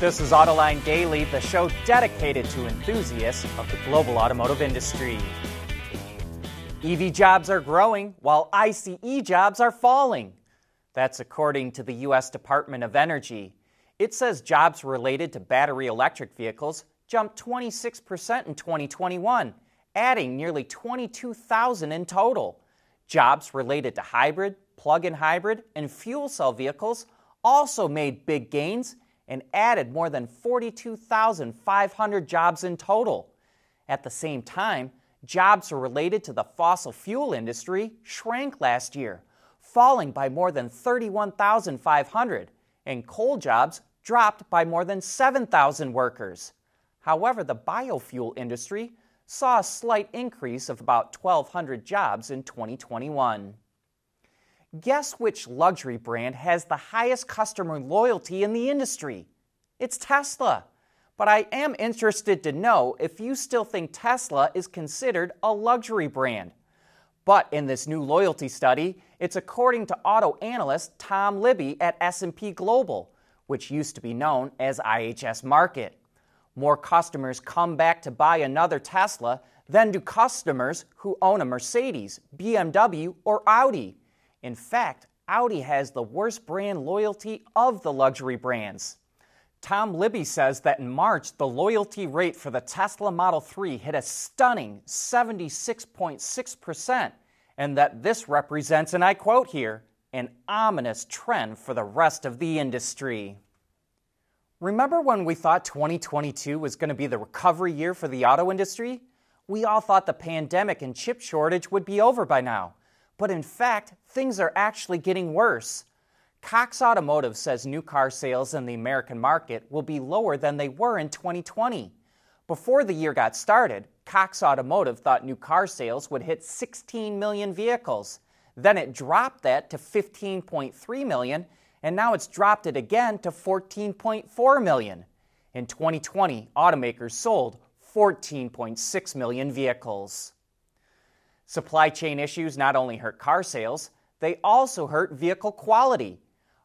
This is Autoline Daily, the show dedicated to enthusiasts of the global automotive industry. EV jobs are growing while ICE jobs are falling. That's according to the U.S. Department of Energy. It says jobs related to battery electric vehicles jumped 26% in 2021, adding nearly 22,000 in total. Jobs related to hybrid, plug in hybrid, and fuel cell vehicles also made big gains and added more than 42,500 jobs in total. At the same time, jobs related to the fossil fuel industry shrank last year, falling by more than 31,500, and coal jobs dropped by more than 7,000 workers. However, the biofuel industry saw a slight increase of about 1,200 jobs in 2021. Guess which luxury brand has the highest customer loyalty in the industry? It's Tesla. But I am interested to know if you still think Tesla is considered a luxury brand. But in this new loyalty study, it's according to auto analyst Tom Libby at S&P Global, which used to be known as IHS Markit. More customers come back to buy another Tesla than do customers who own a Mercedes, BMW, or Audi. In fact, Audi has the worst brand loyalty of the luxury brands. Tom Libby says that in March, the loyalty rate for the Tesla Model 3 hit a stunning 76.6%, and that this represents, and I quote here, an ominous trend for the rest of the industry. Remember when we thought 2022 was going to be the recovery year for the auto industry? We all thought the pandemic and chip shortage would be over by now. But in fact, things are actually getting worse. Cox Automotive says new car sales in the American market will be lower than they were in 2020. Before the year got started, Cox Automotive thought new car sales would hit 16 million vehicles. Then it dropped that to 15.3 million, and now it's dropped it again to 14.4 million. In 2020, automakers sold 14.6 million vehicles. Supply chain issues not only hurt car sales, they also hurt vehicle quality.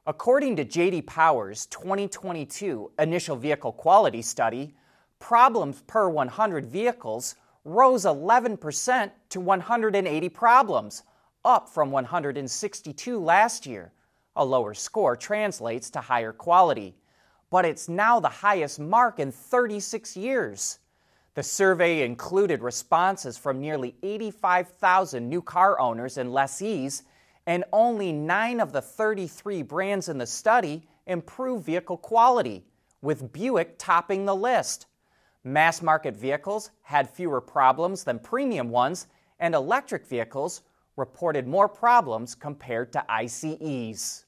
According to JD Power's 2022 initial vehicle quality study, problems per 100 vehicles rose 11% to 180 problems, up from 162 last year. A lower score translates to higher quality, but it's now the highest mark in 36 years. The survey included responses from nearly 85,000 new car owners and lessees, and only nine of the 33 brands in the study improved vehicle quality, with Buick topping the list. Mass market vehicles had fewer problems than premium ones, and electric vehicles reported more problems compared to ICEs.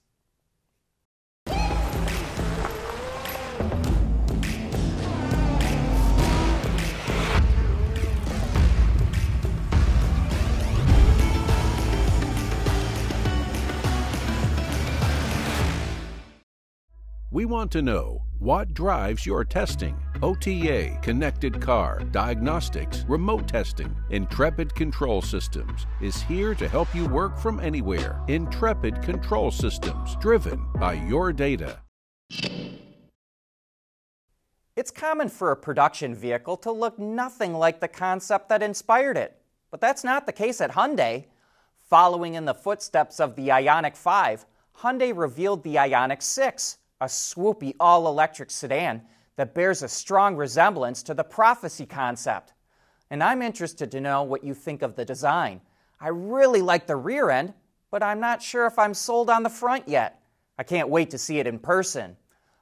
We want to know what drives your testing. OTA, connected car, diagnostics, remote testing. Intrepid Control Systems is here to help you work from anywhere. Intrepid Control Systems, driven by your data. It's common for a production vehicle to look nothing like the concept that inspired it. But that's not the case at Hyundai. Following in the footsteps of the Ioniq 5, Hyundai revealed the Ioniq 6 a swoopy all electric sedan that bears a strong resemblance to the prophecy concept. And I'm interested to know what you think of the design. I really like the rear end, but I'm not sure if I'm sold on the front yet. I can't wait to see it in person.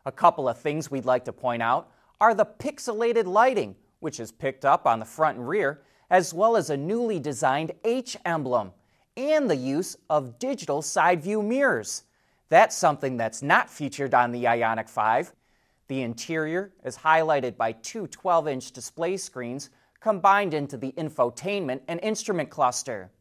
A couple of things we'd like to point out are the pixelated lighting, which is picked up on the front and rear, as well as a newly designed H emblem, and the use of digital side view mirrors. That's something that's not featured on the Ioniq 5. The interior is highlighted by two 12 inch display screens combined into the infotainment and instrument cluster.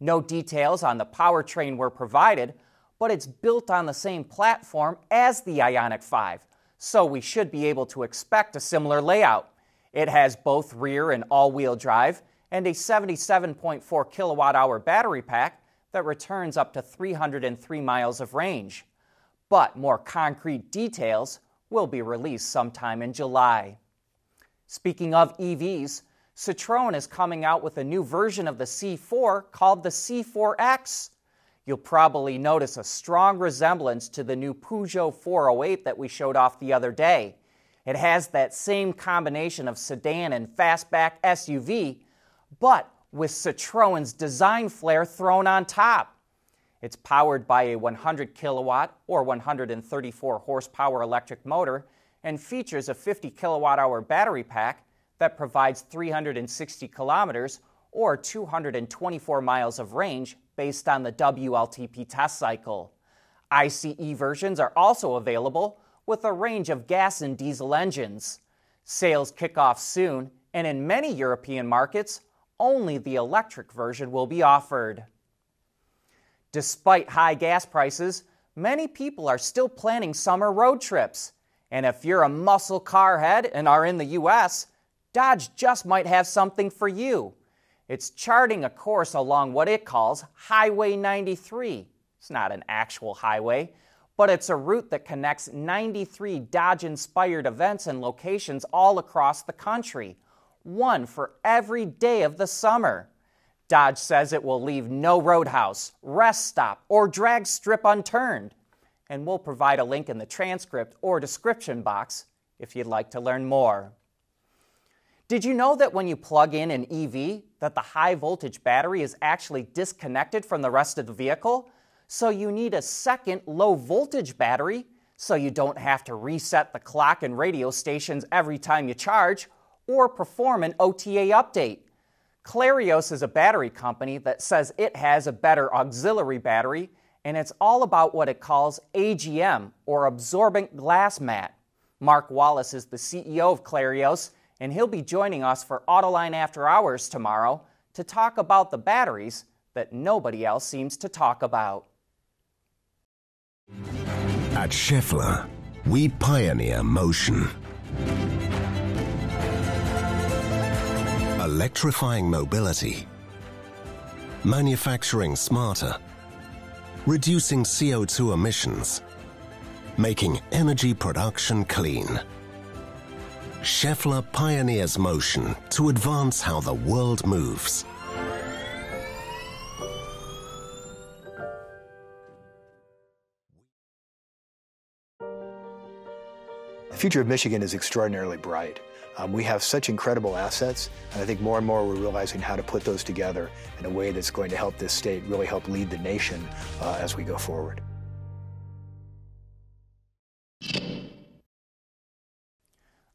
No details on the powertrain were provided, but it's built on the same platform as the Ioniq 5, so we should be able to expect a similar layout. It has both rear and all wheel drive and a 77.4 kilowatt hour battery pack that returns up to 303 miles of range. But more concrete details will be released sometime in July. Speaking of EVs, Citroën is coming out with a new version of the C4 called the C4X. You'll probably notice a strong resemblance to the new Peugeot 408 that we showed off the other day. It has that same combination of sedan and fastback SUV, but with Citroën's design flair thrown on top. It's powered by a 100 kilowatt or 134 horsepower electric motor and features a 50 kilowatt hour battery pack that provides 360 kilometers or 224 miles of range based on the WLTP test cycle. ICE versions are also available with a range of gas and diesel engines. Sales kick off soon, and in many European markets, only the electric version will be offered. Despite high gas prices, many people are still planning summer road trips. And if you're a muscle car head and are in the US, Dodge just might have something for you. It's charting a course along what it calls Highway 93. It's not an actual highway, but it's a route that connects 93 Dodge inspired events and locations all across the country, one for every day of the summer. Dodge says it will leave no roadhouse, rest stop, or drag strip unturned. And we'll provide a link in the transcript or description box if you'd like to learn more. Did you know that when you plug in an EV, that the high voltage battery is actually disconnected from the rest of the vehicle? So you need a second low voltage battery so you don't have to reset the clock and radio stations every time you charge or perform an OTA update. Clarios is a battery company that says it has a better auxiliary battery, and it's all about what it calls AGM, or absorbent glass mat. Mark Wallace is the CEO of Clarios, and he'll be joining us for Autoline After Hours tomorrow to talk about the batteries that nobody else seems to talk about. At Schaeffler, we pioneer motion. Electrifying mobility. Manufacturing smarter. Reducing CO2 emissions. Making energy production clean. Schaeffler pioneers motion to advance how the world moves. The future of Michigan is extraordinarily bright. Um, we have such incredible assets, and I think more and more we're realizing how to put those together in a way that's going to help this state really help lead the nation uh, as we go forward.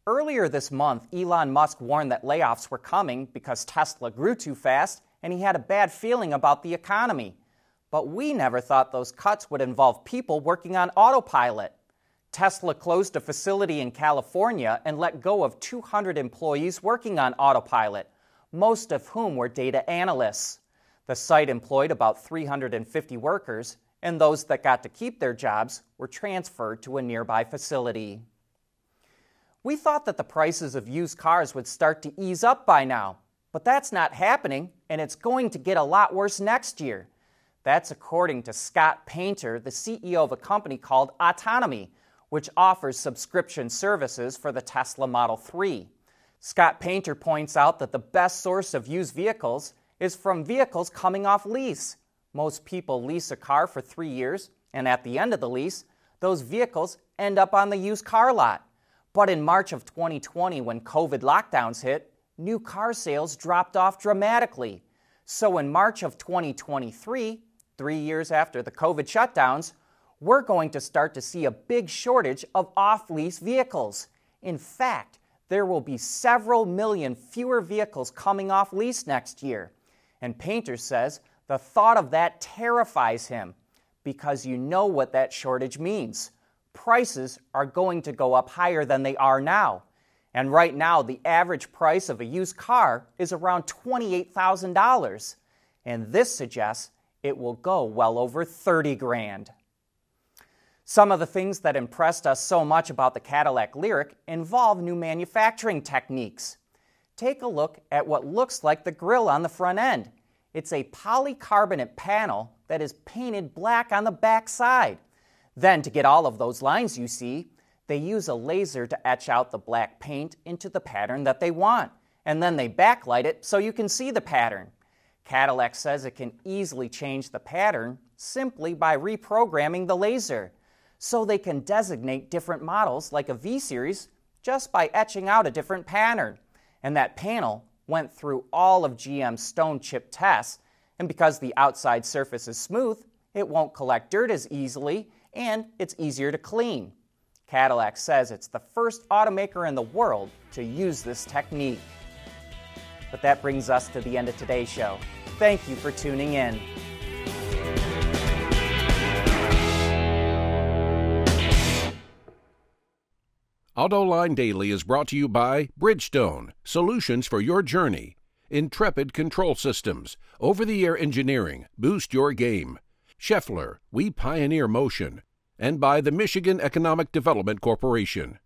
Earlier this month, Elon Musk warned that layoffs were coming because Tesla grew too fast and he had a bad feeling about the economy. But we never thought those cuts would involve people working on autopilot. Tesla closed a facility in California and let go of 200 employees working on autopilot, most of whom were data analysts. The site employed about 350 workers, and those that got to keep their jobs were transferred to a nearby facility. We thought that the prices of used cars would start to ease up by now, but that's not happening, and it's going to get a lot worse next year. That's according to Scott Painter, the CEO of a company called Autonomy which offers subscription services for the Tesla Model 3. Scott Painter points out that the best source of used vehicles is from vehicles coming off lease. Most people lease a car for three years, and at the end of the lease, those vehicles end up on the used car lot. But in March of 2020, when COVID lockdowns hit, new car sales dropped off dramatically. So in March of 2023, three years after the COVID shutdowns, we're going to start to see a big shortage of off lease vehicles. In fact, there will be several million fewer vehicles coming off lease next year. And Painter says the thought of that terrifies him because you know what that shortage means. Prices are going to go up higher than they are now. And right now, the average price of a used car is around $28,000. And this suggests it will go well over 30 grand. Some of the things that impressed us so much about the Cadillac Lyriq involve new manufacturing techniques. Take a look at what looks like the grille on the front end. It's a polycarbonate panel that is painted black on the back side. Then, to get all of those lines you see, They use a laser to etch out the black paint into the pattern that they want, and then they backlight it so you can see the pattern. Cadillac says it can easily change the pattern simply by reprogramming the laser. So they can designate different models like a V series just by etching out a different pattern. And that panel went through all of GM's stone chip tests, and because the outside surface is smooth, it won't collect dirt as easily and it's easier to clean. Cadillac says it's the first automaker in the world to use this technique. But that brings us to the end of today's show. Thank you for tuning in. AutoLine Daily is brought to you by Bridgestone, solutions for your journey. Intrepid Control Systems, over the air engineering, boost your game. Schaeffler, we pioneer motion. And by the Michigan Economic Development Corporation.